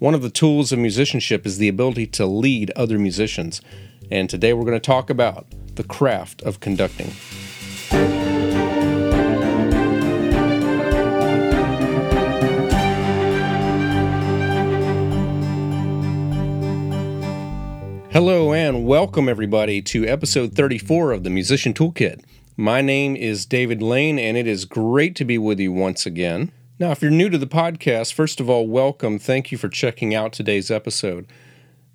One of the tools of musicianship is the ability to lead other musicians. And today we're going to talk about the craft of conducting. Hello and welcome everybody to episode 34 of the Musician Toolkit. My name is David Lane and it is great to be with you once again. Now, if you're new to the podcast, first of all, welcome. Thank you for checking out today's episode.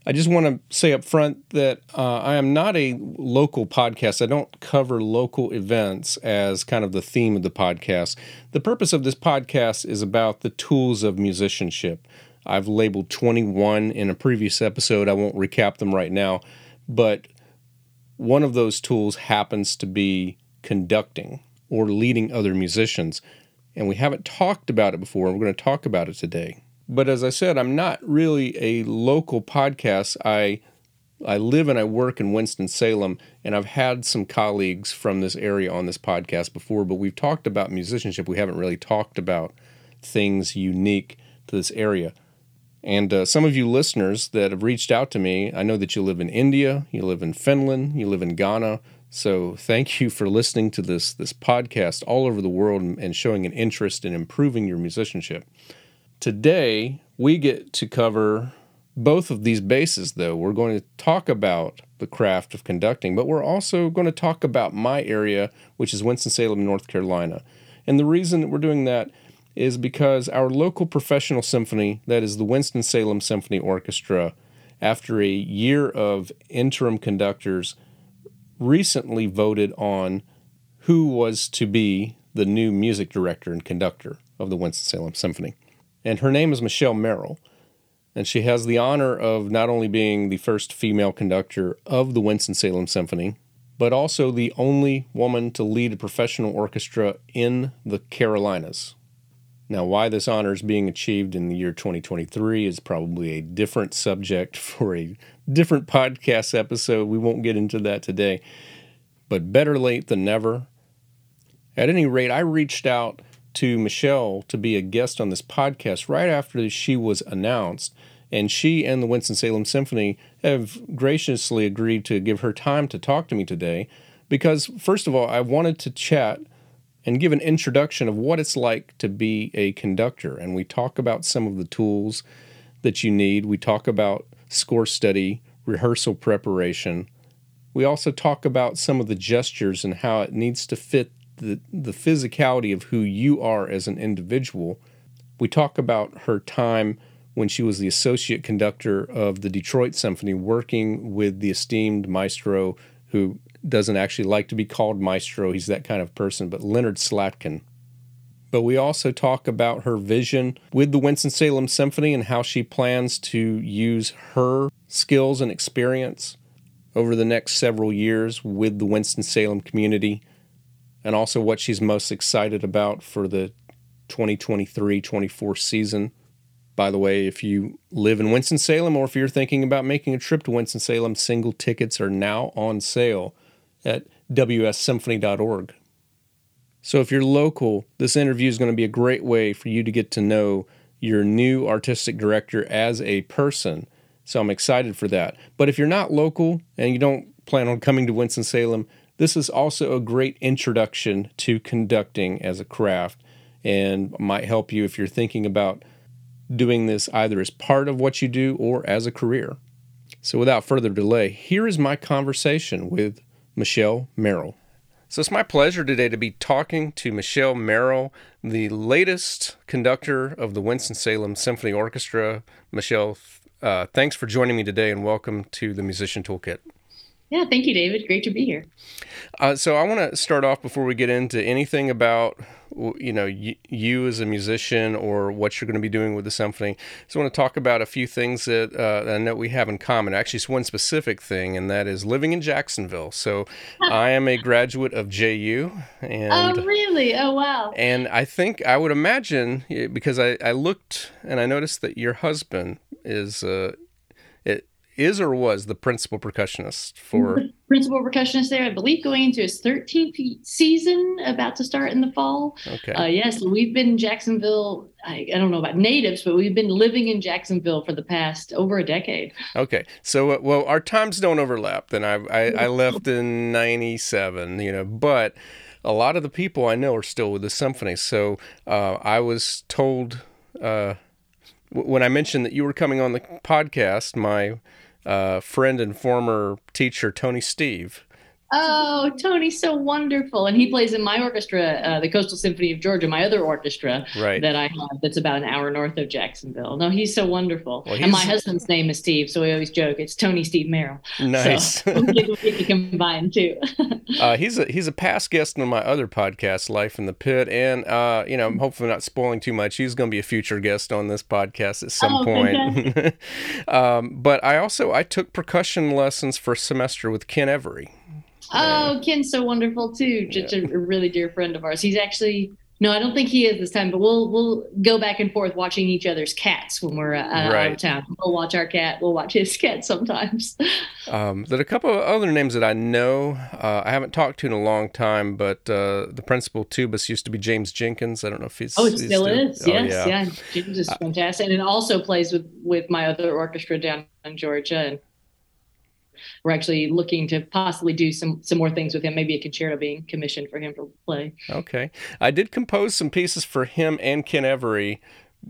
I just want to say up front that uh, I am not a local podcast. I don't cover local events as kind of the theme of the podcast. The purpose of this podcast is about the tools of musicianship. I've labeled 21 in a previous episode. I won't recap them right now, but one of those tools happens to be conducting or leading other musicians and we haven't talked about it before, and we're going to talk about it today. But as I said, I'm not really a local podcast. I I live and I work in Winston-Salem, and I've had some colleagues from this area on this podcast before, but we've talked about musicianship. We haven't really talked about things unique to this area. And uh, some of you listeners that have reached out to me, I know that you live in India, you live in Finland, you live in Ghana, so thank you for listening to this this podcast all over the world and showing an interest in improving your musicianship. Today we get to cover both of these bases though. We're going to talk about the craft of conducting, but we're also going to talk about my area, which is Winston-Salem, North Carolina. And the reason that we're doing that is because our local professional symphony, that is the Winston-Salem Symphony Orchestra, after a year of interim conductors recently voted on who was to be the new music director and conductor of the Winston-Salem Symphony. And her name is Michelle Merrill. And she has the honor of not only being the first female conductor of the Winston-Salem Symphony, but also the only woman to lead a professional orchestra in the Carolinas. Now, why this honor is being achieved in the year 2023 is probably a different subject for a different podcast episode. We won't get into that today. But better late than never. At any rate, I reached out to Michelle to be a guest on this podcast right after she was announced. And she and the Winston-Salem Symphony have graciously agreed to give her time to talk to me today because, first of all, I wanted to chat and give an introduction of what it's like to be a conductor. And we talk about some of the tools that you need. We talk about score study, rehearsal preparation. We also talk about some of the gestures and how it needs to fit the, the physicality of who you are as an individual. We talk about her time when she was the associate conductor of the Detroit Symphony, working with the esteemed maestro who doesn't actually like to be called maestro. He's that kind of person, but Leonard Slatkin. But we also talk about her vision with the Winston-Salem Symphony and how she plans to use her skills and experience over the next several years with the Winston-Salem community, and also what she's most excited about for the 2023 24 season. By the way, if you live in Winston-Salem or if you're thinking about making a trip to Winston-Salem, single tickets are now on sale at wssymphony.org. So if you're local, this interview is going to be a great way for you to get to know your new artistic director as a person. So I'm excited for that. But if you're not local and you don't plan on coming to Winston-Salem, this is also a great introduction to conducting as a craft and might help you if you're thinking about doing this either as part of what you do or as a career. So without further delay, here is my conversation with Michelle Merrill. So it's my pleasure today to be talking to Michelle Merrill, the latest conductor of the Winston-Salem Symphony Orchestra. Michelle, uh, thanks for joining me today and welcome to the Musician Toolkit. Yeah, thank you, David. Great to be here. Uh, so I want to start off before we get into anything about you know you, you, as a musician or what you're going to be doing with the symphony. So I want to talk about a few things that, uh, I know we have in common. Actually, it's one specific thing, and that is living in Jacksonville. So I am a graduate of JU. And, oh, really? Oh, wow. And I think I would imagine because I, I looked and I noticed that your husband is uh, it is or was the principal percussionist for principal percussionist there. I believe going into his 13th season, about to start in the fall. Okay. Uh, yes, we've been in Jacksonville. I, I, don't know about natives, but we've been living in Jacksonville for the past over a decade. Okay, so uh, well, our times don't overlap. Then I I, I left in '97, you know, but a lot of the people I know are still with the symphony. So uh, I was told uh, when I mentioned that you were coming on the podcast, my uh, friend and former teacher Tony Steve Oh, Tony's so wonderful, and he plays in my orchestra, uh, the Coastal Symphony of Georgia, my other orchestra right. that I have. That's about an hour north of Jacksonville. No, he's so wonderful, well, and my husband's name is Steve, so we always joke it's Tony Steve Merrill. Nice. So we can combine too. uh, he's a he's a past guest on my other podcast, Life in the Pit, and uh, you know, I'm hopefully not spoiling too much. He's going to be a future guest on this podcast at some oh, point. um, but I also I took percussion lessons for a semester with Ken Every. Oh, Ken's so wonderful too. Just yeah. a really dear friend of ours. He's actually no, I don't think he is this time, but we'll we'll go back and forth watching each other's cats when we're uh, right. out of town. We'll watch our cat. We'll watch his cat sometimes. Um, there's a couple of other names that I know. Uh, I haven't talked to in a long time, but uh, the principal tubist used to be James Jenkins. I don't know if he's. Oh, it still, still is. Oh, yes, yeah. yeah. James is fantastic, and it also plays with with my other orchestra down in Georgia, and we're actually looking to possibly do some some more things with him. Maybe a concerto being commissioned for him to play. Okay, I did compose some pieces for him and Ken Every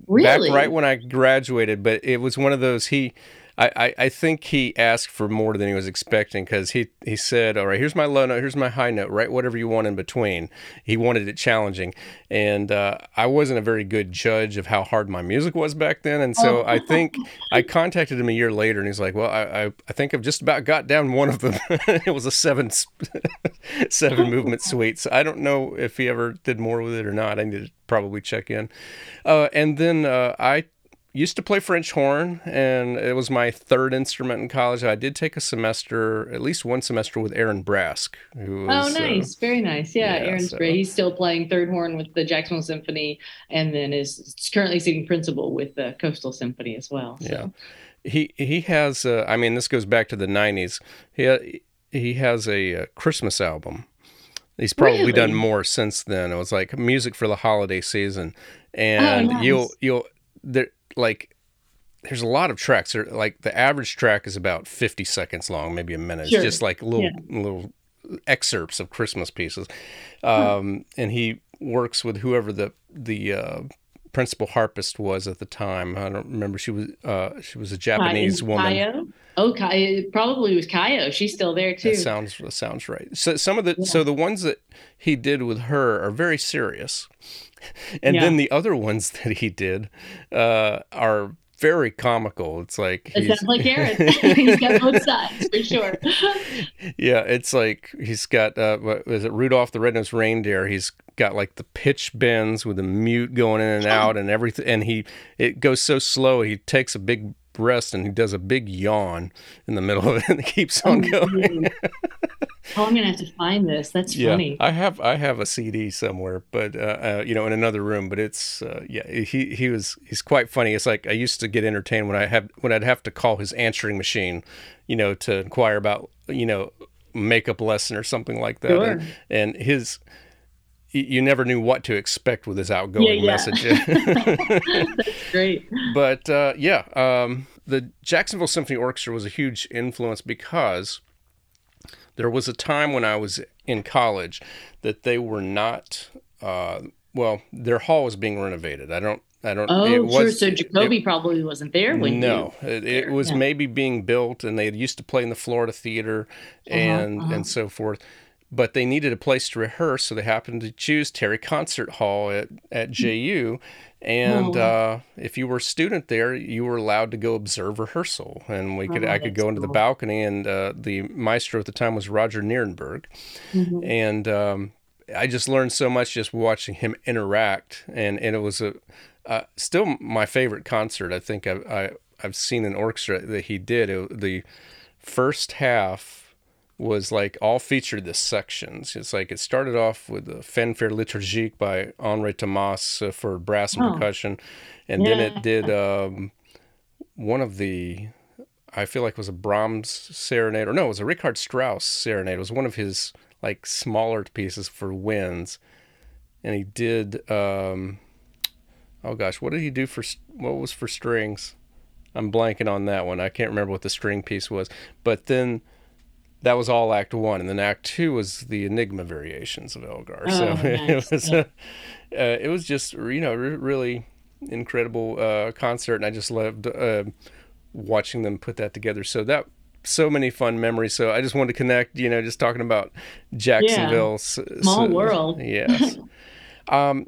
really? back right when I graduated, but it was one of those he I, I, I think he asked for more than he was expecting because he, he said, All right, here's my low note, here's my high note, write whatever you want in between. He wanted it challenging. And uh, I wasn't a very good judge of how hard my music was back then. And so oh. I think I contacted him a year later and he's like, Well, I, I, I think I've just about got down one of them. it was a seven, seven movement suite. So I don't know if he ever did more with it or not. I need to probably check in. Uh, and then uh, I used to play French horn, and it was my third instrument in college. I did take a semester, at least one semester, with Aaron Brask. Who was, oh, nice, uh, very nice. Yeah, yeah Aaron's so. great. He's still playing third horn with the Jacksonville Symphony, and then is currently sitting principal with the Coastal Symphony as well. So. Yeah, he he has. Uh, I mean, this goes back to the '90s. He he has a, a uh, Christmas album. He's probably really? done more since then. It was like music for the holiday season, and oh, nice. you'll you'll there like there's a lot of tracks. There, like the average track is about 50 seconds long, maybe a minute. Sure. It's just like little yeah. little excerpts of Christmas pieces. Um, And he works with whoever the the uh, principal harpist was at the time. I don't remember. She was uh, she was a Japanese Kai, woman. Kayo? Oh, probably was Kayo. She's still there too. That sounds that sounds right. So some of the yeah. so the ones that he did with her are very serious. and yeah. then the other ones that he did uh, are very comical. It's like it sounds like Aaron. he's got both sides for sure. yeah, it's like he's got uh, what is it Rudolph the Red-Nosed Reindeer? He's got like the pitch bends with the mute going in and out and everything, and he it goes so slow. He takes a big breast and he does a big yawn in the middle of it and it keeps on oh, going. oh, I'm gonna have to find this. That's yeah, funny. I have I have a CD somewhere, but uh, uh, you know, in another room. But it's uh, yeah, he he was he's quite funny. It's like I used to get entertained when I have when I'd have to call his answering machine, you know, to inquire about you know makeup lesson or something like that. Sure. And, and his you never knew what to expect with his outgoing yeah, yeah. message. That's great. But uh, yeah, um, the Jacksonville Symphony Orchestra was a huge influence because there was a time when I was in college that they were not. Uh, well, their hall was being renovated. I don't. I don't. Oh, it was, sure. So Jacoby it, probably wasn't there when. No, it, it, was yeah. maybe being built, and they used to play in the Florida Theater, uh-huh, and uh-huh, uh-huh. and so forth but they needed a place to rehearse, so they happened to choose Terry Concert Hall at, at JU. And oh. uh, if you were a student there, you were allowed to go observe rehearsal, and we could oh, I could go into the balcony, and uh, the maestro at the time was Roger Nierenberg, mm-hmm. and um, I just learned so much just watching him interact, and and it was a uh, still my favorite concert. I think I, I I've seen an orchestra that he did. It, the first half was like all featured the sections. It's like it started off with the fanfare liturgique by Henri Tomasi uh, for brass and oh. percussion, and yeah. then it did um, one of the I feel like it was a Brahms serenade, or no, it was a Richard Strauss serenade. It was one of his like smaller pieces for winds, and he did. Um, oh gosh, what did he do for what was for strings? I'm blanking on that one. I can't remember what the string piece was, but then that was all Act One, and then Act Two was the Enigma variations of Elgar. Oh, so nice. it was yeah. uh, it was just you know re- really incredible uh, concert, and I just loved uh, watching them put that together. So that so many fun memories. So I just wanted to connect, you know, just talking about Jacksonville. Yeah. Small so, world. Yes. um,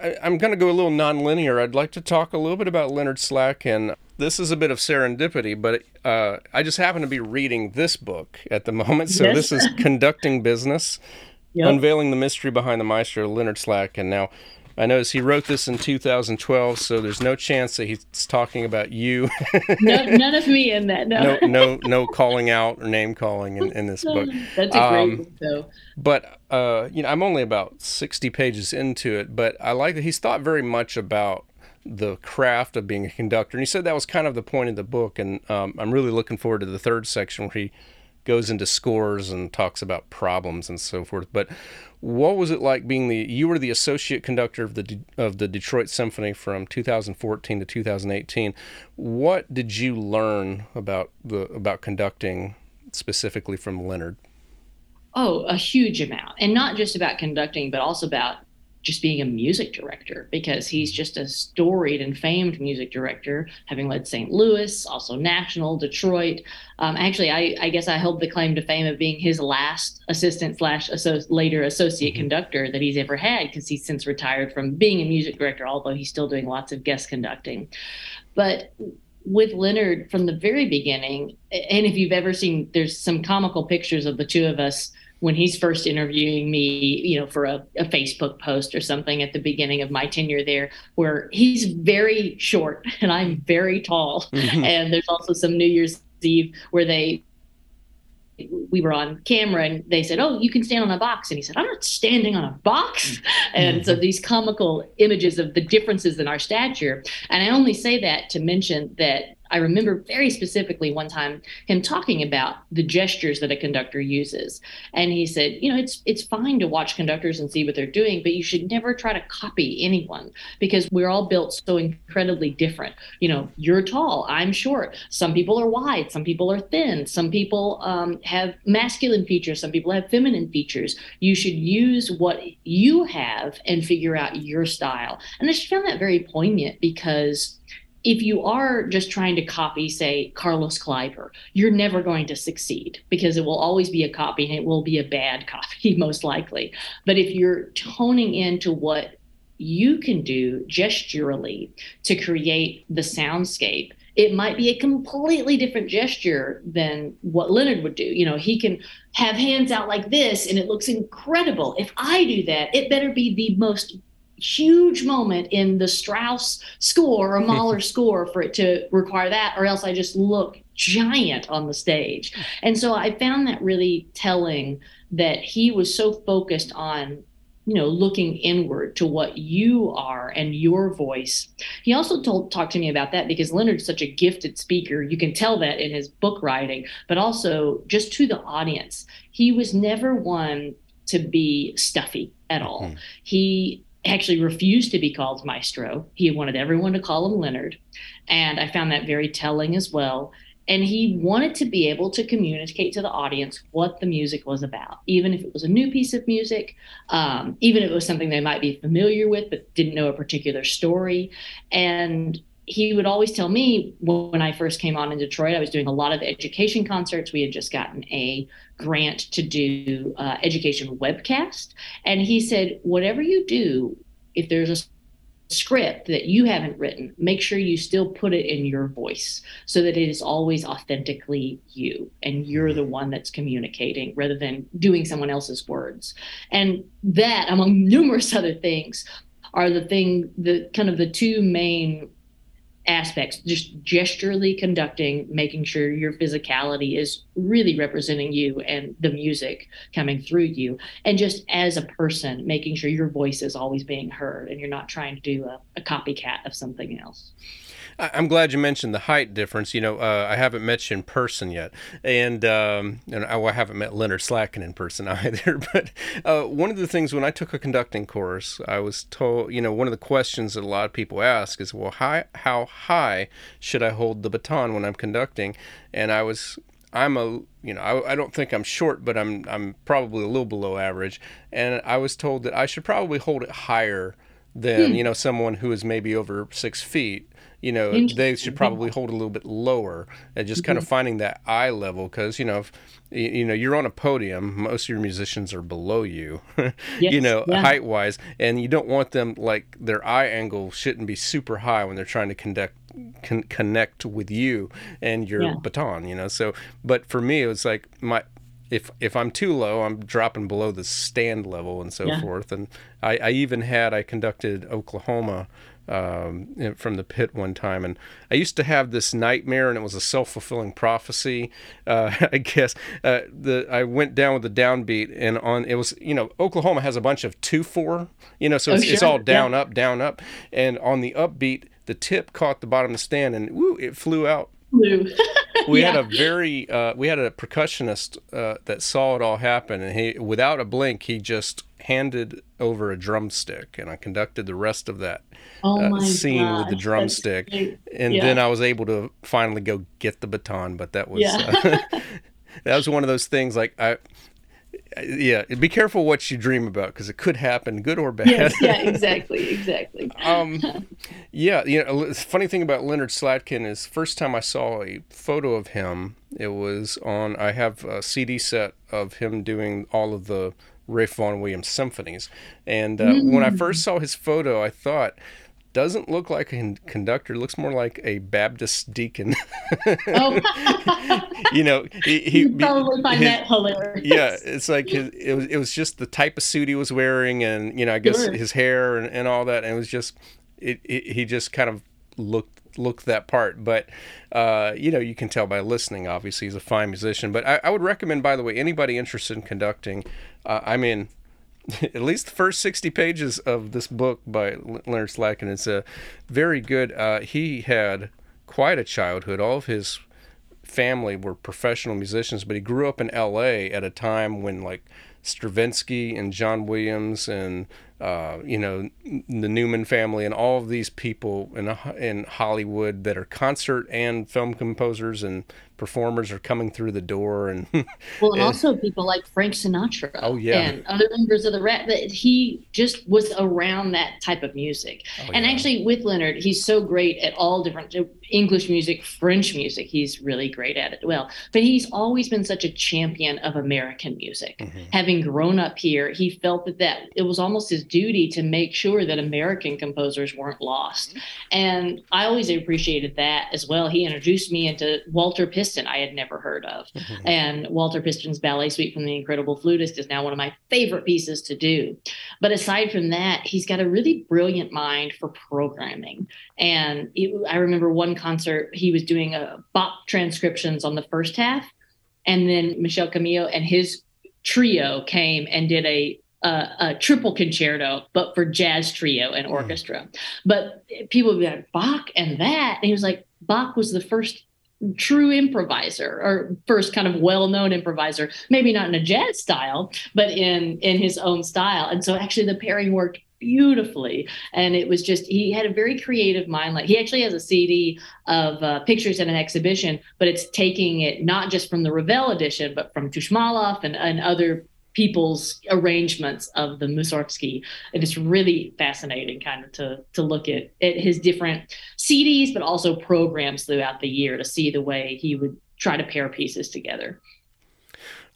I, am going to go a little non-linear. I'd like to talk a little bit about Leonard Slatkin, and this is a bit of serendipity, but uh, I just happen to be reading this book at the moment. So yes. this is Conducting Business, yep. Unveiling the Mystery Behind the Maestro, Leonard Slatkin. And now I notice he wrote this in 2012, so there's no chance that he's talking about you. no, none of me in that. No, no, no, no calling out or name calling in, in this book. That's a great um, book, though. But uh, you know, I'm only about 60 pages into it, but I like that he's thought very much about the craft of being a conductor, and he said that was kind of the point of the book. And um, I'm really looking forward to the third section where he goes into scores and talks about problems and so forth. But what was it like being the you were the associate conductor of the of the Detroit Symphony from 2014 to 2018? What did you learn about the about conducting specifically from Leonard? Oh, a huge amount, and not just about conducting, but also about just being a music director because he's just a storied and famed music director, having led St. Louis, also National, Detroit. Um, actually, I, I, guess I held the claim to fame of being his last assistant slash later associate mm-hmm. conductor that he's ever had because he's since retired from being a music director, although he's still doing lots of guest conducting. But with Leonard from the very beginning, and if you've ever seen, there's some comical pictures of the two of us when he's first interviewing me, you know, for a, a, Facebook post or something at the beginning of my tenure there, where he's very short and I'm very tall. Mm-hmm. And there's also some New Year's Eve where they we were on camera and they said, Oh, you can stand on a box. And he said, I'm not standing on a box. And so mm-hmm. these comical images of the differences in our stature. And I only say that to mention that I remember very specifically one time him talking about the gestures that a conductor uses. And he said, you know, it's it's fine to watch conductors and see what they're doing, but you should never try to copy anyone because we're all built so incredibly different. You know, you're tall, I'm short. Some people are wide, some people are thin, some people um, have masculine features, some people have feminine features. You should use what you have and figure out your style. And I just found that very poignant because if you are just trying to copy, say, Carlos Kleiber, you're never going to succeed because it will always be a copy and it will be a bad copy, most likely. But if you're toning into what you can do gesturally to create the soundscape, it might be a completely different gesture than what Leonard would do. You know, he can have hands out like this and it looks incredible. If I do that, it better be the most huge moment in the Strauss score or Mahler score for it to require that, or else I just look giant on the stage. And so I found that really telling that he was so focused on you know looking inward to what you are and your voice he also told talked to me about that because leonard's such a gifted speaker you can tell that in his book writing but also just to the audience he was never one to be stuffy at all mm-hmm. he actually refused to be called Maestro. He wanted everyone to call him Leonard. And I found that very telling as well. And he wanted to be able to communicate to the audience what the music was about, even if it was a new piece of music, um, even if it was something they might be familiar with but didn't know a particular story. And he would always tell me when I first came on in Detroit, I was doing a lot of education concerts. We had just gotten a grant to do uh, education webcast. And he said, whatever you do, if there's a script that you haven't written, make sure you still put it in your voice so that it is always authentically you and you're the one that's communicating rather than doing someone else's words. And that, among numerous other things, are the thing, the kind of the two main aspects, just gesturally conducting, making sure your physicality is really representing you and the music coming through you. And just as a person, making sure your voice is always being heard and you're not trying to do a, a copycat of something else. I'm glad you mentioned the height difference. You know, uh, I haven't met you in person yet, and um, and I, I, haven't met Leonard Slatkin in person either. But uh, one of the things when I took a conducting course, I was told, you know, one of the questions that a lot of people ask is, well, how how high should I hold the baton when I'm conducting? And I was I'm a you know I, I don't think I'm short, but I'm I'm probably a little below average, and I was told that I should probably hold it higher than hmm. you know someone who is maybe over six feet. You know they should probably hold a little bit lower, and just kind of mm-hmm. finding that eye level because you know if you know you're on a podium most of your musicians are below you yes, you know yeah. height wise and you don't want them like their eye angle shouldn't be super high when they're trying to conduct con- connect with you and your yeah. baton you know so but for me it was like my if if I'm too low, I'm dropping below the stand level and so yeah. forth. And I, I, even had I conducted Oklahoma um, from the pit one time, and I used to have this nightmare, and it was a self fulfilling prophecy. Uh, I guess uh, the I went down with the downbeat, and on it was you know Oklahoma has a bunch of two four, you know, so it's, oh, sure. it's all down yeah. up down up, and on the upbeat, the tip caught the bottom of the stand, and woo, it flew out. Flew. we yeah. had a very uh, we had a percussionist uh, that saw it all happen, and he without a blink he just handed over a drumstick, and I conducted the rest of that oh uh, scene gosh, with the drumstick, and yeah. then I was able to finally go get the baton. But that was yeah. uh, that was one of those things. Like I, yeah, be careful what you dream about because it could happen, good or bad. Yes, yeah, exactly, exactly. um, yeah, you know, funny thing about Leonard Slatkin is first time I saw a photo of him, it was on. I have a CD set of him doing all of the Ralph Vaughan Williams symphonies. And uh, mm. when I first saw his photo, I thought, doesn't look like a conductor. Looks more like a Baptist deacon. oh. you know, he, he you probably find his, that hilarious. Yeah, it's like his, it was. It was just the type of suit he was wearing, and you know, I guess sure. his hair and, and all that. And it was just, it, it, he just kind of looked look that part. But uh, you know, you can tell by listening. Obviously, he's a fine musician. But I, I would recommend, by the way, anybody interested in conducting. Uh, I mean, at least the first 60 pages of this book by Leonard Slatkin. It's a very good. Uh, he had quite a childhood. All of his family were professional musicians, but he grew up in L.A. at a time when like Stravinsky and John Williams and uh, you know the Newman family and all of these people in in Hollywood that are concert and film composers and performers are coming through the door and well and, also people like frank sinatra oh yeah and other members of the rat that he just was around that type of music oh, and yeah. actually with leonard he's so great at all different english music french music he's really great at it well but he's always been such a champion of american music mm-hmm. having grown up here he felt that that it was almost his duty to make sure that american composers weren't lost and i always appreciated that as well he introduced me into walter Piston I had never heard of. Mm-hmm. And Walter Piston's Ballet Suite from the Incredible Flutist is now one of my favorite pieces to do. But aside from that, he's got a really brilliant mind for programming. And it, I remember one concert, he was doing a bop transcriptions on the first half. And then Michel Camilo and his trio came and did a a, a, triple concerto, but for jazz trio and hmm. orchestra. Mm. But people would be like, Bach and that. And he was like, Bach was the first true improviser or first kind of well-known improviser maybe not in a jazz style but in in his own style and so actually the pairing worked beautifully and it was just he had a very creative mind like he actually has a cd of uh, pictures at an exhibition but it's taking it not just from the ravel edition but from tushmalov and, and other people's arrangements of the Mussorgsky. And it's really fascinating kind of to, to look at, at his different CDs, but also programs throughout the year to see the way he would try to pair pieces together.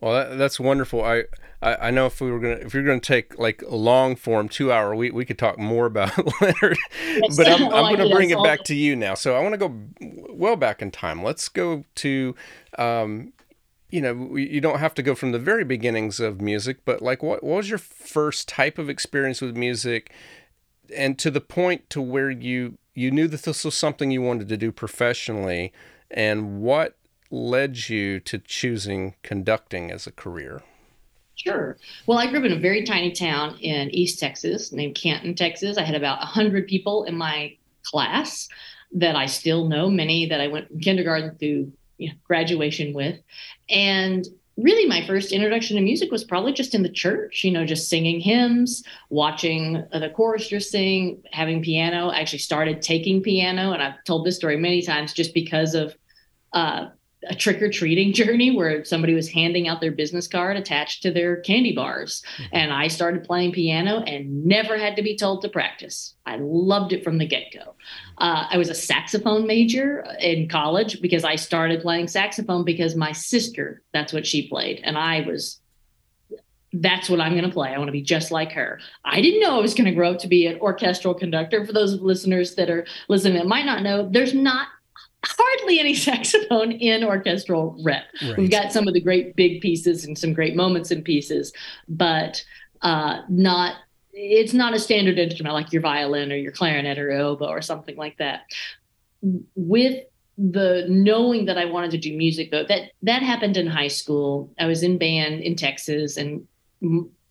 Well, that, that's wonderful. I, I, I know if we were gonna if you're gonna take like a long form two hour, we, we could talk more about Leonard. Yes. But I'm, I'm gonna bring it back to you now. So I want to go well back in time. Let's go to um, you know, you don't have to go from the very beginnings of music, but like what, what was your first type of experience with music and to the point to where you you knew that this was something you wanted to do professionally and what led you to choosing conducting as a career? Sure. Well, I grew up in a very tiny town in East Texas named Canton, Texas. I had about 100 people in my class. that I still know, many that I went from kindergarten through you know, graduation with. And really my first introduction to music was probably just in the church you know just singing hymns watching the chorister sing having piano I actually started taking piano and i've told this story many times just because of uh, a trick or treating journey where somebody was handing out their business card attached to their candy bars. Mm-hmm. And I started playing piano and never had to be told to practice. I loved it from the get go. Uh, I was a saxophone major in college because I started playing saxophone because my sister, that's what she played. And I was that's what I'm going to play. I want to be just like her. I didn't know I was going to grow up to be an orchestral conductor. For those listeners that are listening that might not know, there's not hardly any saxophone in orchestral rep. Right. We've got some of the great big pieces and some great moments in pieces, but uh, not. It's not a standard instrument like your violin or your clarinet or oboe or something like that. With the knowing that I wanted to do music though, that that happened in high school. I was in band in Texas and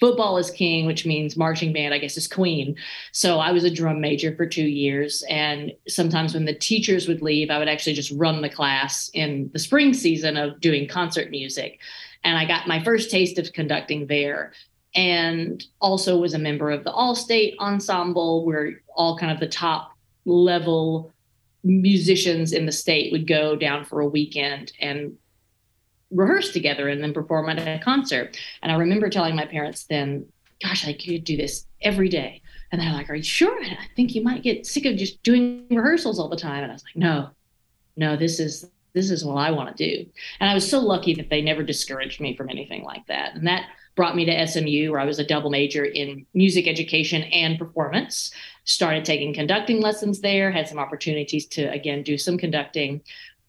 football is king, which means marching band, I guess, is queen. So I was a drum major for two years. And sometimes when the teachers would leave, I would actually just run the class in the spring season of doing concert music. And I got my first taste of conducting there. And also was a member of the All State Ensemble, where all kind of the top level musicians in the state would go down for a weekend and rehearse together and then perform at a concert. And I remember telling my parents then, gosh, I could do this every day. And they're like, Are you sure? I think you might get sick of just doing rehearsals all the time. And I was like, No, no, this is this is what I want to do. And I was so lucky that they never discouraged me from anything like that. And that brought me to SMU, where I was a double major in music education and performance. Started taking conducting lessons there, had some opportunities to again do some conducting.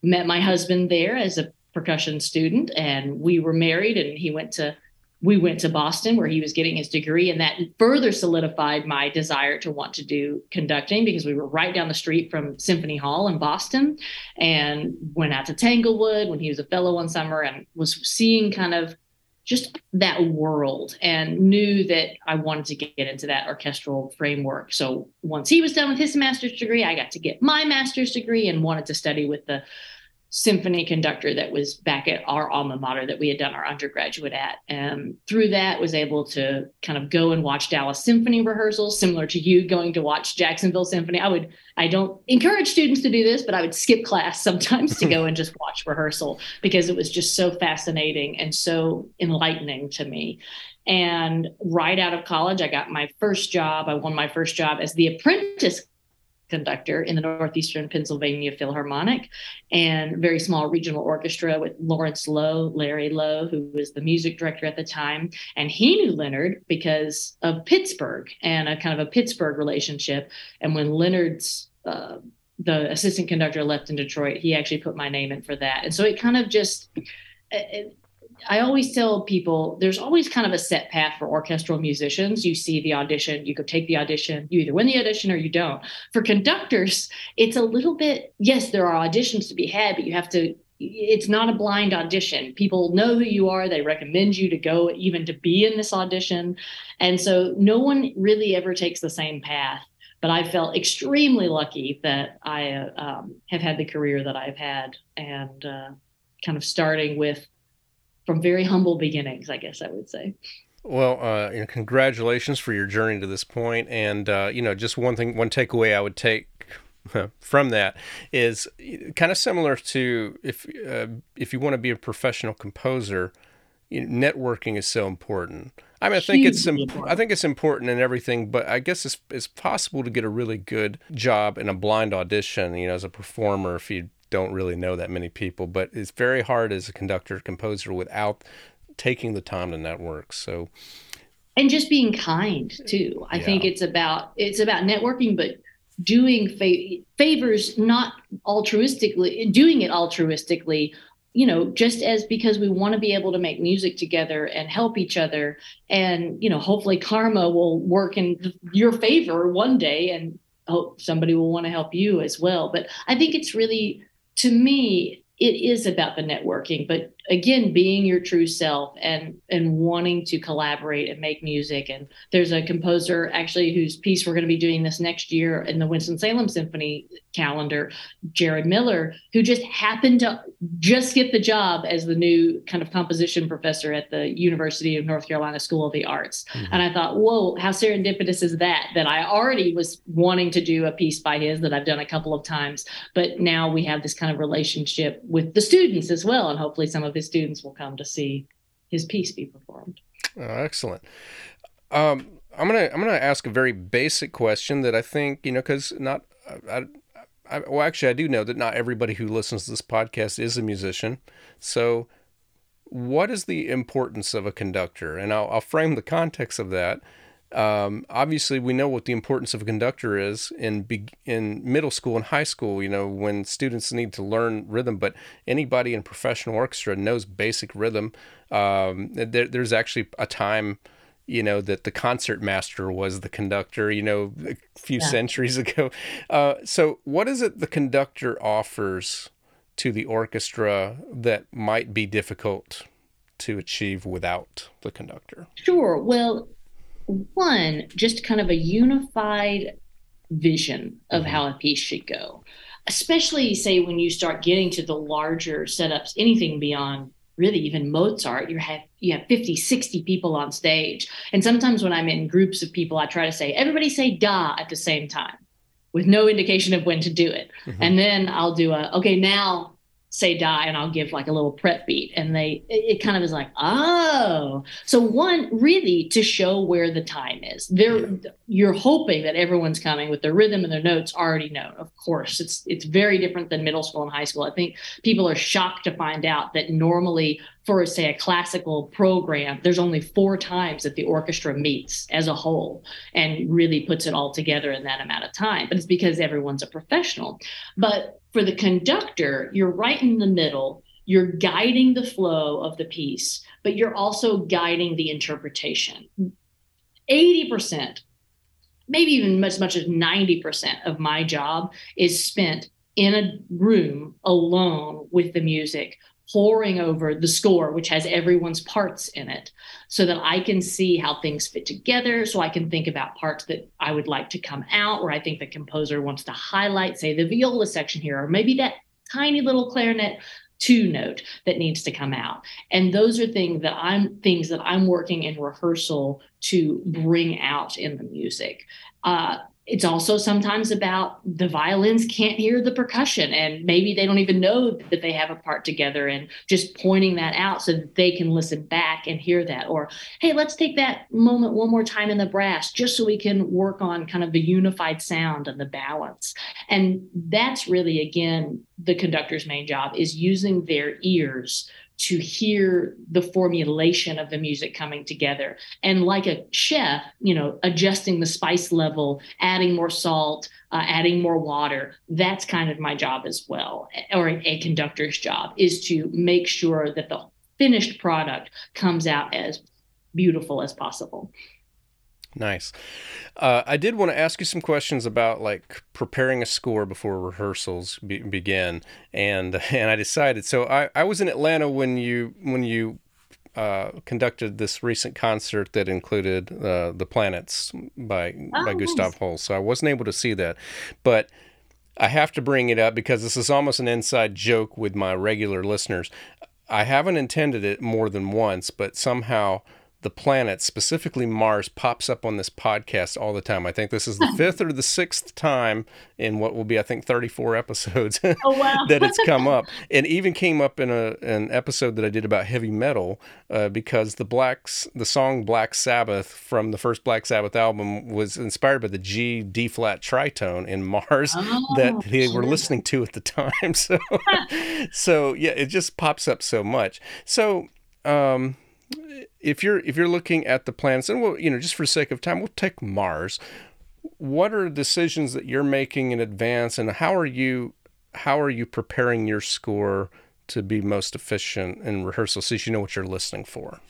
Met my husband there as a percussion student and we were married and he went to we went to Boston where he was getting his degree and that further solidified my desire to want to do conducting because we were right down the street from Symphony Hall in Boston and went out to Tanglewood when he was a fellow one summer and was seeing kind of just that world and knew that I wanted to get into that orchestral framework. So once he was done with his master's degree, I got to get my master's degree and wanted to study with the symphony conductor that was back at our alma mater that we had done our undergraduate at. And through that was able to kind of go and watch Dallas Symphony rehearsals, similar to you going to watch Jacksonville Symphony. I would, I don't encourage students to do this, but I would skip class sometimes to go and just watch rehearsal because it was just so fascinating and so enlightening to me. And right out of college, I got my first job. I won my first job as the apprentice conductor in the Northeastern Pennsylvania Philharmonic and very small regional orchestra with Lawrence Loh, Larry Loh, who was the music director at the time. And he knew Leonard because of Pittsburgh and a kind of a Pittsburgh relationship. And when Leonard's uh, the assistant conductor left in Detroit, he actually put my name in for that. And so it kind of just it, I always tell people there's always kind of a set path for orchestral musicians. You see the audition, you go take the audition, you either win the audition or you don't. For conductors, it's a little bit, yes, there are auditions to be had, but you have to, it's not a blind audition. People know who you are, they recommend you to go even to be in this audition. And so no one really ever takes the same path. But I felt extremely lucky that I um, have had the career that I've had and uh, kind of starting with from very humble beginnings, I guess I would say. Well, uh, you know, congratulations for your journey to this point, and uh, you know, just one thing, one takeaway I would take from that is kind of similar to if uh, if you want to be a professional composer, you know, networking is so important. I mean, I think it's I think it's important in everything, but I guess it's it's possible to get a really good job in a blind audition. You know, as a performer, if you don't really know that many people, but it's very hard as a conductor composer without taking the time to network. So and just being kind too. I yeah. think it's about it's about networking, but doing fa- favors not altruistically, doing it altruistically. You know, just as because we want to be able to make music together and help each other, and you know, hopefully karma will work in your favor one day, and hope somebody will want to help you as well. But I think it's really to me, it is about the networking, but again being your true self and and wanting to collaborate and make music and there's a composer actually whose piece we're going to be doing this next year in the winston-salem symphony calendar jared miller who just happened to just get the job as the new kind of composition professor at the university of north carolina school of the arts mm-hmm. and i thought whoa how serendipitous is that that i already was wanting to do a piece by his that i've done a couple of times but now we have this kind of relationship with the students as well and hopefully some of his students will come to see his piece be performed. Oh, excellent. Um, I'm gonna I'm gonna ask a very basic question that I think you know because not I, I, well actually I do know that not everybody who listens to this podcast is a musician. So, what is the importance of a conductor? And I'll, I'll frame the context of that um, obviously, we know what the importance of a conductor is in be- in middle school and high school. You know, when students need to learn rhythm, but anybody in professional orchestra knows basic rhythm. Um, there, there's actually a time, you know, that the concert master was the conductor. You know, a few yeah. centuries ago. Uh, so, what is it the conductor offers to the orchestra that might be difficult to achieve without the conductor? Sure. Well, one, just kind of a unified vision of mm-hmm. how a piece should go. Especially, say, when you start getting to the larger setups, anything beyond really even Mozart, you have you have 50, 60 people on stage. And sometimes when I'm in groups of people, I try to say, everybody say da at the same time with no indication of when to do it. Mm-hmm. And then I'll do a, okay, now say die and I'll give like a little prep beat. And they, it, kind of is like, oh. So, one, really to show where the time is. There, you're hoping that everyone's coming with their rhythm and their notes already known. Of course, it's it's very different than middle school and high school. I think people are shocked to find out that normally for say a classical program there's only four times that the orchestra meets as a whole and really puts it all together in that amount of time but it's because everyone's a professional but for the conductor, you're right in the middle. You're guiding the flow of the piece, but you're also guiding the interpretation. 80%, maybe even as much as 90% of my job is spent in a room alone with the music, poring over the score, which has everyone's parts in it, so that I can see how things fit together. So I can think about parts that I would like to come out, or I think the composer wants to highlight, say, the viola section here, or maybe that tiny little clarinet two note that needs to come out and those are things that i'm things that i'm working in rehearsal to bring out in the music uh, it's also sometimes about the violins can't hear the percussion and maybe they don't even know that they have a part together and just pointing that out so that they can listen back and hear that. Or hey let's take that moment one more time in the brass just so we can work on kind of the unified sound and the balance. And that's really again the conductor's main job is using their ears to hear the formulation of the music coming together. And like a chef, you know, adjusting the spice level, adding more salt, uh, adding more water. That's kind of my job as well, or a, a conductor's job is to make sure that the finished product comes out as beautiful as possible. Nice. Uh, I did want to ask you some questions about like preparing a score before rehearsals be- begin, and and I decided. So I, I was in Atlanta when you when you uh, conducted this recent concert that included uh, the Planets by oh, by Gustav Holst. So I wasn't able to see that, but I have to bring it up because this is almost an inside joke with my regular listeners. I haven't intended it more than once, but somehow the planet, specifically Mars, pops up on this podcast all the time. I think this is the fifth or the sixth time in what will be, I think, 34 episodes oh, wow. that it's come up. And even came up in a, an episode that I did about heavy metal uh, because the blacks, the song Black Sabbath from the first Black Sabbath album was inspired by the G D flat tritone in Mars oh, that they were listening to at the time. So, so yeah, it just pops up so much. So, um, if you're if you're looking at the planets, and we'll you know just for sake of time, we'll take Mars. What are decisions that you're making in advance, and how are you how are you preparing your score to be most efficient in rehearsal so you know what you're listening for?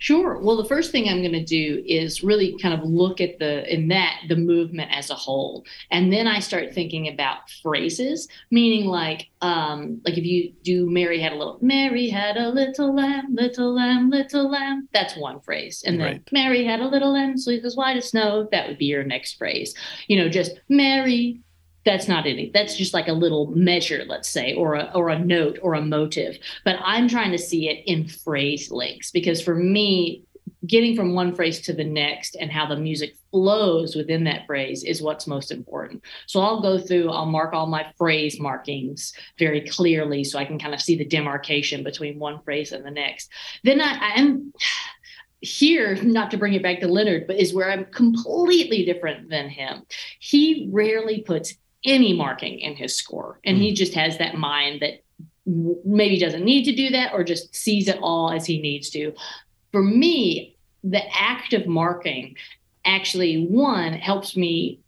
Sure. Well, the first thing I'm going to do is really kind of look at the in that the movement as a whole, and then I start thinking about phrases, meaning like um, like if you do Mary had a little Mary had a little lamb, little lamb, little lamb. That's one phrase, and then right. Mary had a little lamb, sleep as white as snow. That would be your next phrase. You know, just Mary that's not any that's just like a little measure let's say or a or a note or a motive. But i'm trying to see it in phrase links because for me getting from one phrase to the next and how the music flows within that phrase is what's most important. So i'll go through i'll mark all my phrase markings very clearly so i can kind of see the demarcation between one phrase and the next. Then i i'm here, not to bring it back to Leonard, but is where I'm completely different than him. He rarely puts any marking in his score. And mm. he hmm. just has that mind that maybe doesn't need to do that or just sees it all as he needs to. For me, the act of marking actually, one, helps me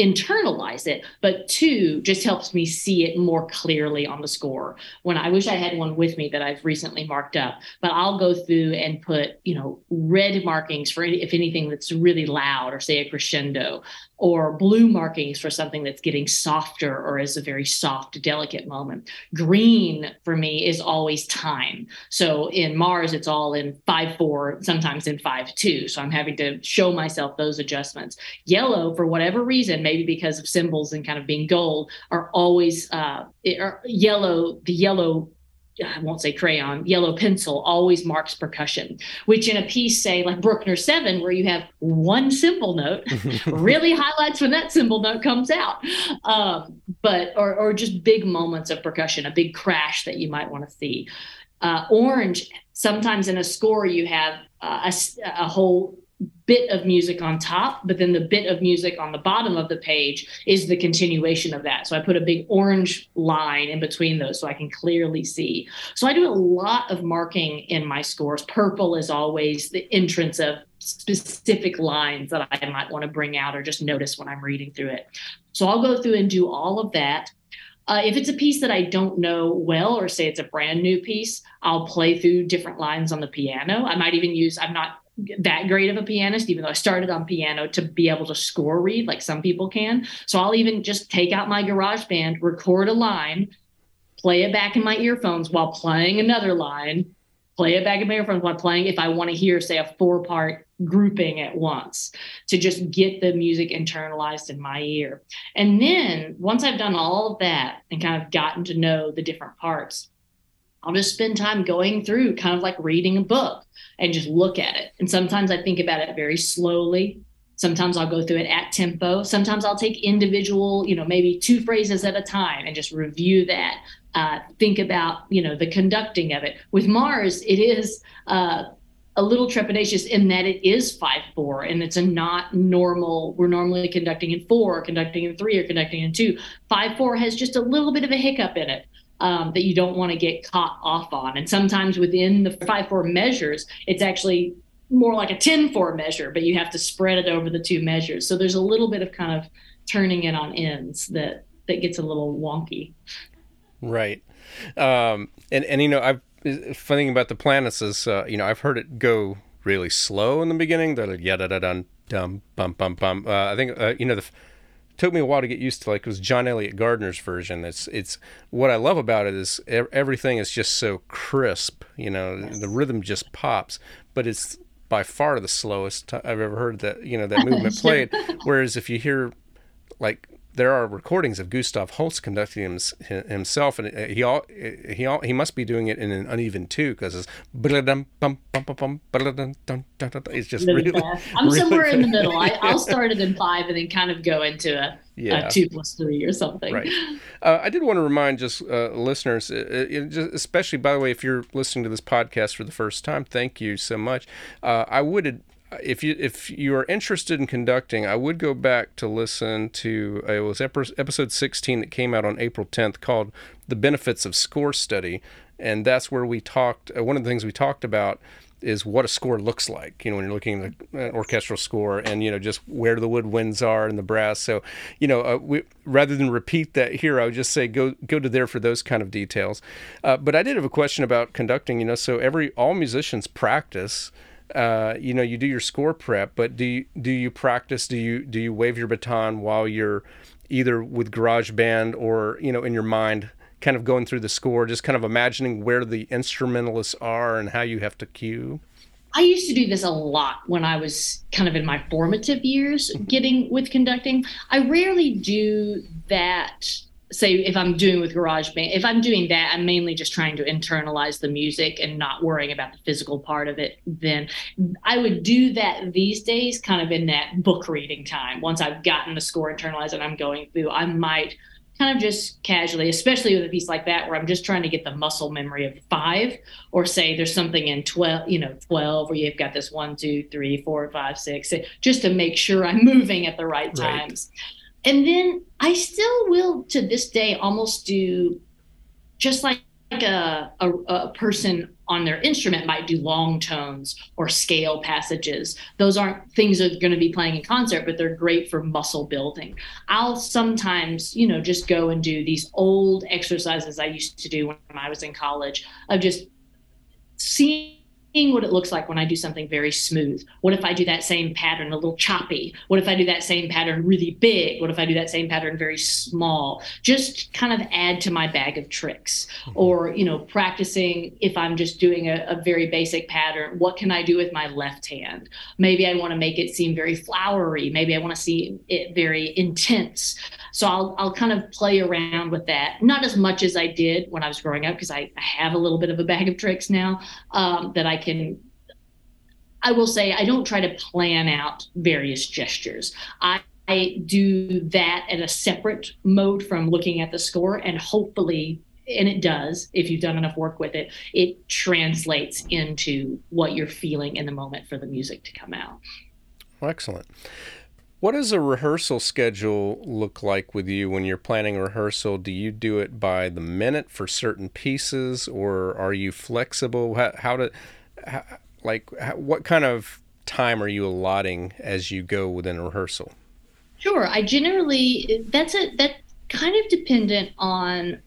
internalize it, but two, just helps me see it more clearly on the score. When I wish I had one with me that I've recently marked up, but I'll go through and put, you know, red markings for any, if anything that's really loud or say a crescendo, or blue markings for something that's getting softer or is a very soft, delicate moment. Green for me is always time. So in Mars, it's all in 5 4, sometimes in 5 2. So I'm having to show myself those adjustments. Yellow, for whatever reason, maybe because of cymbals and kind of being gold, are always uh, are yellow, the yellow I won't say crayon, yellow pencil always marks percussion, which in a piece, say like Bruckner 7, where you have one cymbal note, really highlights when that cymbal note comes out. Um, but, or, or just big moments of percussion, a big crash that you might want to see. Uh, orange, sometimes in a score, you have uh, a, a whole bit of music on top, but then the bit of music on the bottom of the page is the continuation of that. So I put a big orange line in between those so I can clearly see. So I do a lot of marking in my scores. Purple is always the entrance of specific lines that I might want to bring out or just notice when I'm reading through it. So I'll go through and do all of that. Uh, if it's a piece that I don't know well, or say it's a brand new piece, I'll play through different lines on the piano. I might even use, I'm not that great of a pianist, even though I started on piano to be able to score read like some people can. So I'll even just take out my GarageBand, record a line, play it back in my earphones while playing another line, play it back in my earphones while playing if I want to hear, say, a four part grouping at once to just get the music internalized in my ear. And then once I've done all of that and kind of gotten to know the different parts, I'll just spend time going through, kind of like reading a book and just look at it. And sometimes I think about it very slowly. Sometimes I'll go through it at tempo. Sometimes I'll take individual, you know, maybe two phrases at a time and just review that. Uh, think about, you know, the conducting of it. With Mars, it is uh, a little trepidatious in that it is 5 4 and it's a not normal. We're normally conducting in four, conducting in three, or conducting in two. 5 4 has just a little bit of a hiccup in it um, that you don't want to get caught off on. And sometimes within the 5 4 measures, it's actually more like a 10 4 measure, but you have to spread it over the two measures. So there's a little bit of kind of turning it on ends that that gets a little wonky. Right. Um, and, and, you know, I've, funny about the planets is, uh, you know, I've heard it go really slow in the beginning. The yada da dum dum bum bum bum. Uh, I think uh, you know the took me a while to get used to like it was John Eliot Gardiner's version. It's it's what I love about it is everything is just so crisp, you know, yes. the rhythm just pops, but it's by far the slowest I've ever heard that, you know, that movement played. Whereas if you hear like there are recordings of Gustav Holst conducting him, himself, and he all, he all, he must be doing it in an uneven two because it's it's just really. really I'm really somewhere in the middle. I, will start it in five and then kind of go into a, yeah. a two plus three or something. Right. Uh, I did want to remind just uh, listeners, uh, just especially by the way, if you're listening to this podcast for the first time, thank you so much. Uh, I would if you if you are interested in conducting, I would go back to listen to uh, it was episode 16 that came out on April 10th called "The Benefits of Score Study," and that's where we talked. Uh, one of the things we talked about is what a score looks like. You know, when you're looking at an orchestral score, and you know just where the woodwinds are and the brass. So, you know, uh, we, rather than repeat that here, I would just say go go to there for those kind of details. Uh, but I did have a question about conducting. You know, so every all musicians practice uh, you know you do your score prep but do you, do you practice do you do you wave your baton while you're either with GarageBand or you know in your mind kind of going through the score just kind of imagining where the instrumentalists are and how you have to cue I used to do this a lot when I was kind of in my formative years mm-hmm. getting with conducting. I rarely do that say if I'm doing with GarageBand, if I'm doing that, I'm mainly just trying to internalize the music and not worrying about the physical part of it. Then I would do that these days, kind of in that book reading time. Once I've gotten the score internalized and I'm going through, I might kind of just casually, especially with a piece like that where I'm just trying to get the muscle memory of five, or say there's something in 12, you know, 12 where you've got this one, two, three, four, five, six, just to make sure I'm moving at the right times. And then I still will to this day almost do just like a, a, a, person on their instrument might do long tones or scale passages. Those aren't things that are going to be playing in concert, but they're great for muscle building. I'll sometimes, you know, just go and do these old exercises I used to do when I was in college of just seeing seeing what it looks like when I do something very smooth. What if I do that same pattern a little choppy? What if I do that same pattern really big? What if I do that same pattern very small? Just kind of add to my bag of tricks. Mm-hmm. Or, you know, practicing if I'm just doing a, a very basic pattern, what can I do with my left hand? Maybe I want to make it seem very flowery. Maybe I want to see it very intense. So I'll, I'll kind of play around with that. Not as much as I did when I was growing up, because I, I have a little bit of a bag of tricks now um, that I can I will say I don't try to plan out various gestures. I, I do that in a separate mode from looking at the score, and hopefully, and it does, if you've done enough work with it, it translates into what you're feeling in the moment for the music to come out. excellent. What does a rehearsal schedule look like with you when you're planning a rehearsal? Do you do it by the minute for certain pieces, or are you flexible? How, how to how, like what kind of time are you allotting as you go within a rehearsal? Sure, I generally that's a that kind of dependent on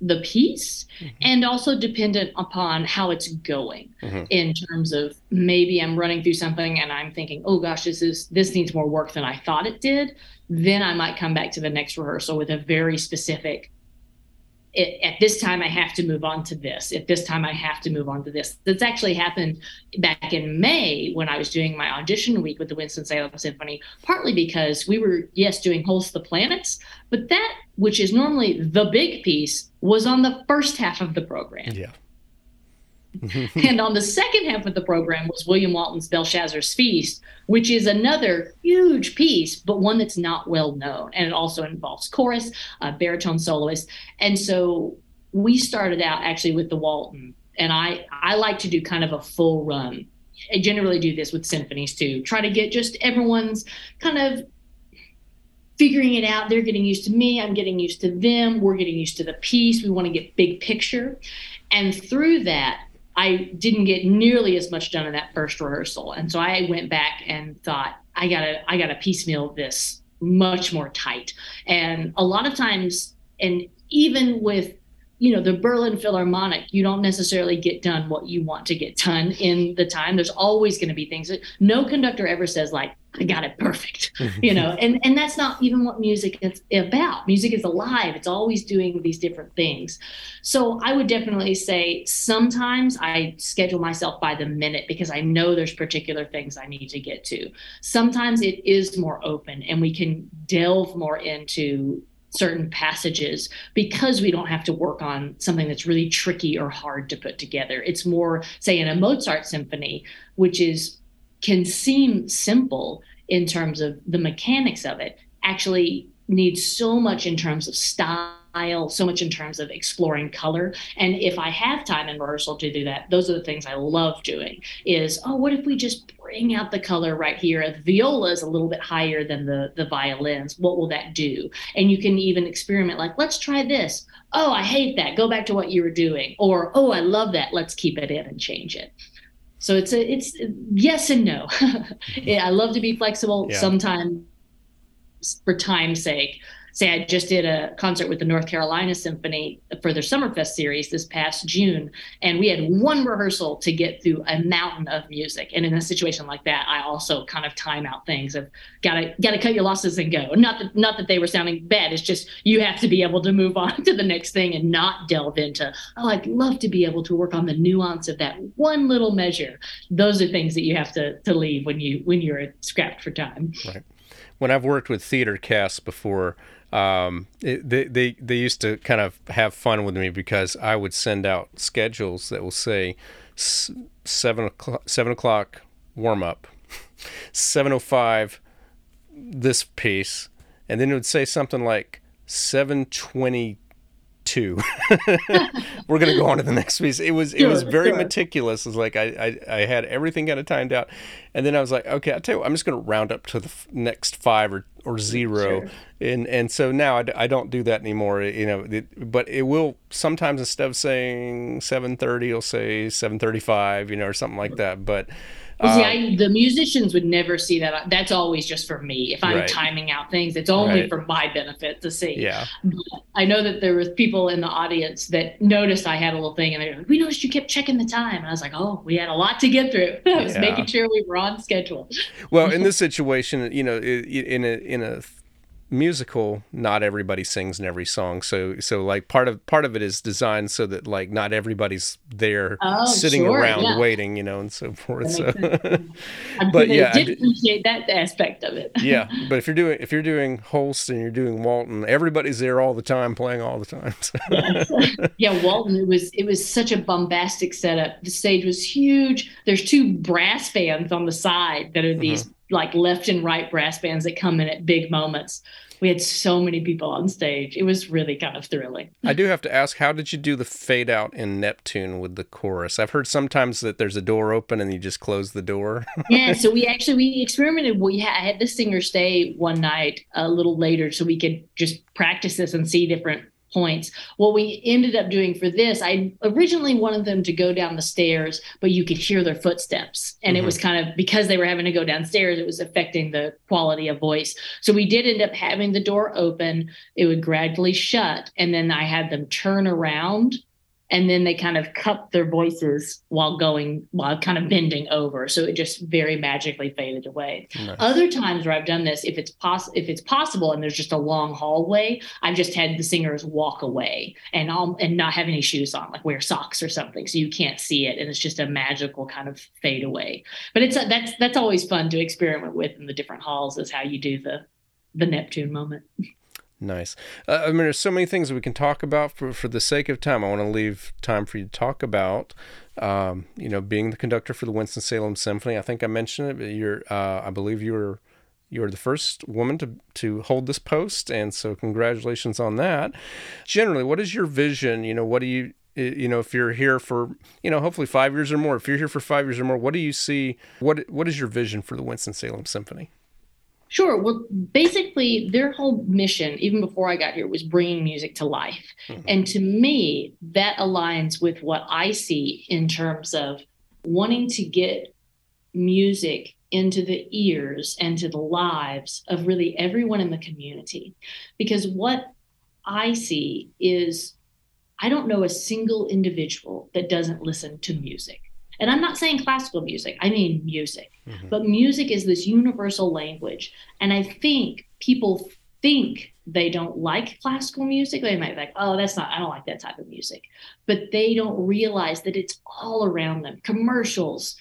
the piece mm-hmm. and also dependent upon how it's going mm-hmm. in terms of maybe I'm running through something and I'm thinking, oh gosh, this is this needs more work than I thought it did. Then I might come back to the next rehearsal with a very specific it, at this time I have to move on to this. At this time I have to move on to this. That's actually happened back in May when I was doing my audition week with the Winston-Salem Symphony, partly because we were, yes, doing Holst the Planets, but that, which is normally the big piece, was on the first half of the program. Yeah. and on the second half of the program was William Walton's Belshazzar's Feast, which is another huge piece, but one that's not well known. And it also involves chorus, a baritone soloist. And so we started out actually with the Walton. And I, I like to do kind of a full run. I generally do this with symphonies too. Try to get just everyone's kind of figuring it out. They're getting used to me. I'm getting used to them. We're getting used to the piece. We want to get big picture. And through that, I didn't get nearly as much done in that first rehearsal. And so I went back and thought, I gotta, I gotta piecemeal this much more tight. And a lot of times, and even with you know the berlin philharmonic you don't necessarily get done what you want to get done in the time there's always going to be things that no conductor ever says like i got it perfect you know? And and that's not even what music is about. Music is alive. It's always doing these different things. So i would definitely say sometimes i schedule myself by the minute because i know there's particular things i need to get to. Sometimes it is more open and we can delve more into certain passages because we don't have to work on something that's really tricky or hard to put together. It's more, say, in a Mozart symphony, which is can seem simple in terms of the mechanics of it, actually needs so much in terms of style so much in terms of exploring color and if i have time in rehearsal to do that those are the things i love doing is oh what if we just bring out the color right here. The viola is a little bit higher than the, the violins. What will that do? And you can even experiment like, let's try this. Oh, I hate that. Go back to what you were doing. Or, oh, I love that. Let's keep it in and change it. So it's a, it's yes and no. I love to be flexible. Yeah. Sometimes for time's sake, say I just did a concert with the North Carolina Symphony for their Summerfest series this past June, and we had one rehearsal to get through a mountain of music. And in a situation like that, I also kind of time out things of gotta gotta cut your losses and go. Not that not that they were sounding bad. It's just you have to be able to move on to the next thing and not delve into, oh, I'd love to be able to work on the nuance of that one little measure. Those are things that you have to to leave when you when you're scrapped for time. Right. When I've worked with theater casts before, um, it, they, they they used to kind of have fun with me because I would send out schedules that will say seven o'clock, seven o'clock warm up, seven o oh five this piece, and then it would say something like seven twenty two. We're gonna go on to the next piece. It was it was very meticulous. It was like I, I, I had everything kind of timed out, and then I was like, okay, I tell you, what, I'm just gonna round up to the f- next five or or zero, sure. and and so now I, I don't do that anymore. You know, it, but it will sometimes instead of saying seven thirty, it'll say seven thirty five, you know, or something like that. But well, see, I, um, the musicians would never see that. That's always just for me. If I'm right. timing out things, it's only right. for my benefit to see. Yeah. But I know that there was people in the audience that noticed I had a little thing, and they were like, "We noticed you kept checking the time." And I was like, "Oh, we had a lot to get through. I was yeah. making sure we were on schedule." Well, in this situation, you know, in a in a musical not everybody sings in every song. So so like part of part of it is designed so that like not everybody's there oh, sitting sure, around yeah. waiting you know and so forth so. but yeah I did appreciate that aspect of it. Yeah but if you're doing if you're doing Holst and you're doing Walton everybody's there all the time playing all the time so. yes. yeah Walton it was it was such a bombastic setup. The stage was huge. There's two brass bands on the side that are these mm-hmm like left and right brass bands that come in at big moments. We had so many people on stage. It was really kind of thrilling. I do have to ask, how did you do the fade out in Neptune with the chorus? I've heard sometimes that there's a door open and you just close the door. yeah, so we actually we experimented. We had, I had the singer stay one night a little later so we could just practice this and see different points. What we ended up doing for this, I originally wanted them to go down the stairs, but you could hear their footsteps. And mm-hmm. it was kind of because they were having to go downstairs, it was affecting the quality of voice. So we did end up having the door open, it would gradually shut. And then I had them turn around and then they kind of cupped their voices while going while kind of bending over. So it just very magically faded away. Nice. other times where i've done this if it's possible if it's possible and there's just a long hallway i've just had the singers walk away and I'll, and not have any shoes on like wear socks or something. So you can't see it and it's just a magical kind of fade away. But it's that's that's always fun to experiment with in the different halls is how you do the the neptune moment Nice. Uh, I mean, there's so many things we can talk about. For for the sake of time, I want to leave time for you to talk about. Um, you know, being the conductor for the Winston Salem Symphony. I think I mentioned it. But you're, uh, I believe you were, you're the first woman to to hold this post, and so congratulations on that. Generally, what is your vision? You know, what do you you know if you're here for you know hopefully five years or more if you're here for five years or more what do you see what what is your vision for the winston-salem symphony Sure. Well, basically, their whole mission, even before I got here, was bringing music to life. Mm-hmm. And to me, that aligns with what I see in terms of wanting to get music into the ears and to the lives of really everyone in the community. Because what I see is I don't know a single individual that doesn't listen to music. And I'm not saying classical music, I mean music. Mm-hmm. But music is this universal language. And I think people think they don't like classical music. They might be like, oh, that's not, I don't like that type of music. But they don't realize that it's all around them commercials,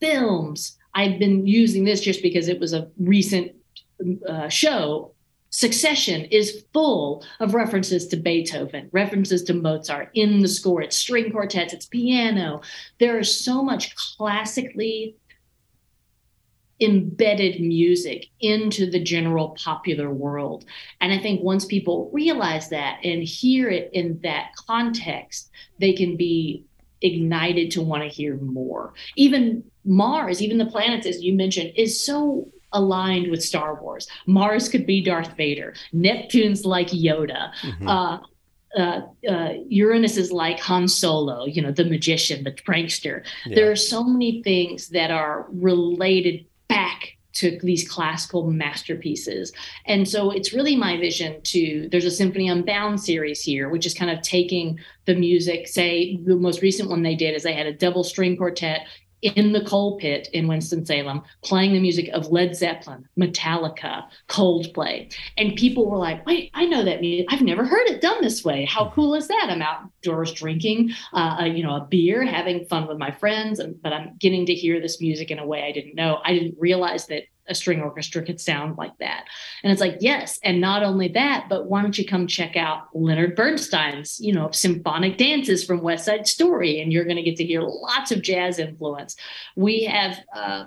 films. I've been using this just because it was a recent uh, show Succession is full of references to Beethoven, references to Mozart in the score. It's string quartets, it's piano. There is so much classically embedded music into the general popular world. And I think once people realize that and hear it in that context, they can be ignited to want to hear more. Even Mars, even the planets, as you mentioned, is so aligned with Star Wars. Mars could be Darth Vader. Neptune's like Yoda. Mm-hmm. Uh, uh, uh, Uranus is like Han Solo, you know, the magician, the prankster. Yeah. There are so many things that are related back to these classical masterpieces. And so it's really my vision to there's a Symphony Unbound series here, which is kind of taking the music, say the most recent one they did is they had a double string quartet in the coal pit in Winston-Salem playing the music of Led Zeppelin, Metallica, Coldplay. And people were like, wait, I know that music. I've never heard it done this way. How cool is that? I'm outdoors drinking, uh, a, you know, a beer, having fun with my friends, but I'm getting to hear this music in a way I didn't know. I didn't realize that a string orchestra could sound like that. And it's like, yes. And not only that, but why don't you come check out Leonard Bernstein's, you know, symphonic dances from West Side Story? And you're going to get to hear lots of jazz influence. We have, uh,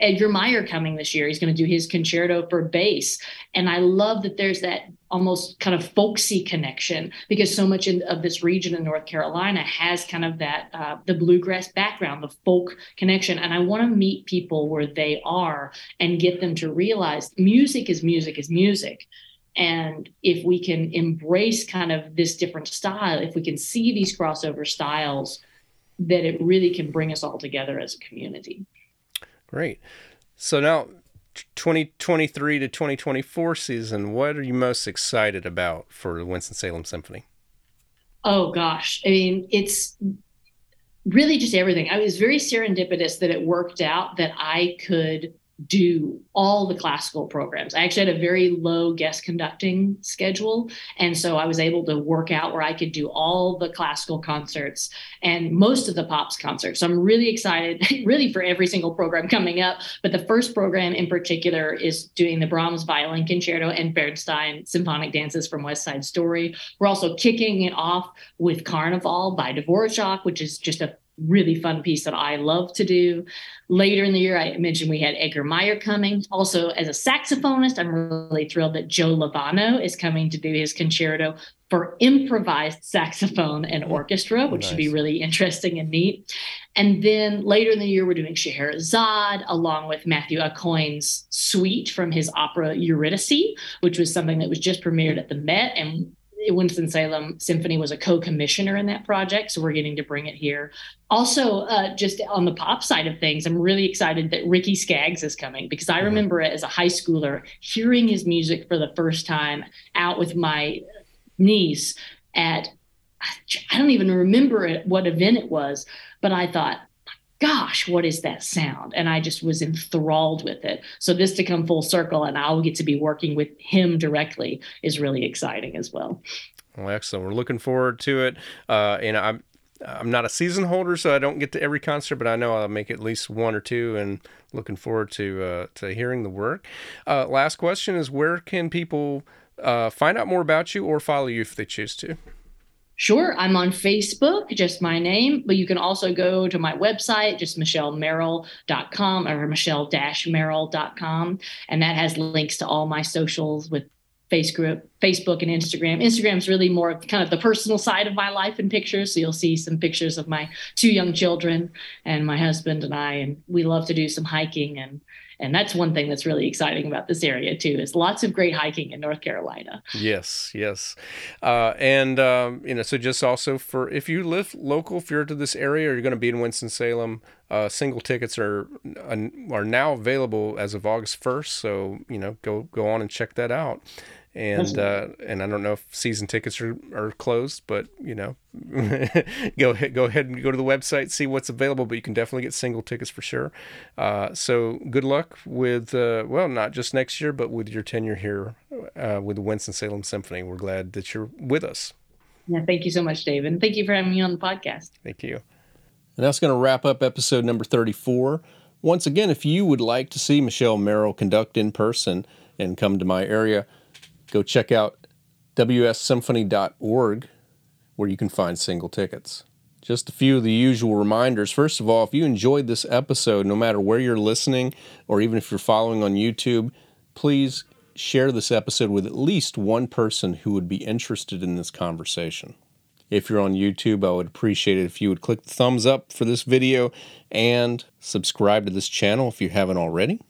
Edgar Meyer coming this year. He's going to do his concerto for bass. And I love that there's that almost kind of folksy connection because so much in, of this region in North Carolina has kind of that uh, the bluegrass background, the folk connection. And I want to meet people where they are and get them to realize music is music is music. And if we can embrace kind of this different style, if we can see these crossover styles, that it really can bring us all together as a community. Great. So now 2023 to 2024 season, what are you most excited about for the Winston-Salem Symphony? Oh gosh. I mean, it's really just everything. I was very serendipitous that it worked out that I could do all the classical programs. I actually had a very low guest conducting schedule. And so I was able to work out where I could do all the classical concerts and most of the pops concerts. So I'm really excited, really, for every single program coming up. But the first program in particular is doing the Brahms Violin Concerto and Bernstein Symphonic Dances from West Side Story. We're also kicking it off with Carnival by Dvorak, which is just a really fun piece that I love to do. Later in the year, I mentioned we had Edgar Meyer coming. Also, as a saxophonist, I'm really thrilled that Joe Lovano is coming to do his concerto for improvised saxophone and mm-hmm. orchestra, which nice. should be really interesting and neat. And then later in the year, we're doing Scheherazade along with Matthew Aucoin's suite from his opera Eurydice, which was something that was just premiered at the Met and Winston-Salem Symphony was a co-commissioner in that project, so we're getting to bring it here. Also, uh, just on the pop side of things, I'm really excited that Ricky Skaggs is coming because I mm-hmm. remember it as a high schooler hearing his music for the first time out with my niece at I don't even remember it, what event it was, but I thought gosh, what is that sound? And I just was enthralled with it. So this to come full circle and I'll get to be working with him directly is really exciting as well. Well, excellent. We're looking forward to it. Uh, and I'm I'm not a season holder, so I don't get to every concert, but I know I'll make at least one or two, and looking forward to uh, to hearing the work. Uh, last question is: Where can people uh, find out more about you or follow you if they choose to? Sure, I'm on Facebook, just my name, but you can also go to my website, just michellemerrill.com or michelle-merrill.com. And that has links to all my socials with Facebook, Facebook and Instagram. Instagram's really more kind of the personal side of my life and pictures. So you'll see some pictures of my two young children and my husband and I, and we love to do some hiking and and that's one thing that's really exciting about this area too is lots of great hiking in north carolina. Yes yes. Uh, and um, you know so just also for if you live local if you're to this area or you're going to be in winston-salem uh, single tickets are are now available as of august 1st so you know go go on and check that out and uh, and I don't know if season tickets are, are closed, but you know, go ahead, go ahead and go to the website, see what's available. But you can definitely get single tickets for sure. Uh, so good luck with uh, well, not just next year, but with your tenure here uh, with the Winston Salem Symphony. We're glad that you're with us. Yeah, thank you so much, David. Thank you for having me on the podcast. Thank you. And that's going to wrap up episode number 34. Once again, if you would like to see Michelle Merrill conduct in person and come to my area, go check out wssymphony.org where you can find single tickets. Just a few of the usual reminders. First of all, if you enjoyed this episode, no matter where you're listening or even if you're following on YouTube, please share this episode with at least one person who would be interested in this conversation. If you're on YouTube, I would appreciate it if you would click the thumbs up for this video and subscribe to this channel if you haven't already.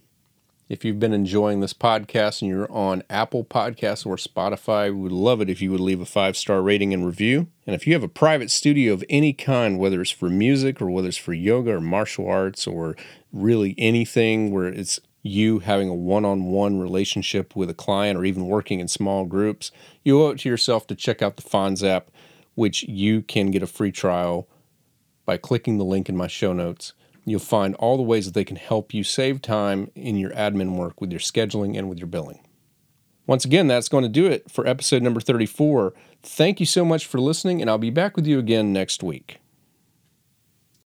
If you've been enjoying this podcast and you're on Apple Podcasts or Spotify, we would love it if you would leave a five star rating and review. And if you have a private studio of any kind, whether it's for music or whether it's for yoga or martial arts or really anything where it's you having a one on one relationship with a client or even working in small groups, you owe it to yourself to check out the Fons app, which you can get a free trial by clicking the link in my show notes. You'll find all the ways that they can help you save time in your admin work with your scheduling and with your billing. Once again, that's going to do it for episode number 34. Thank you so much for listening, and I'll be back with you again next week.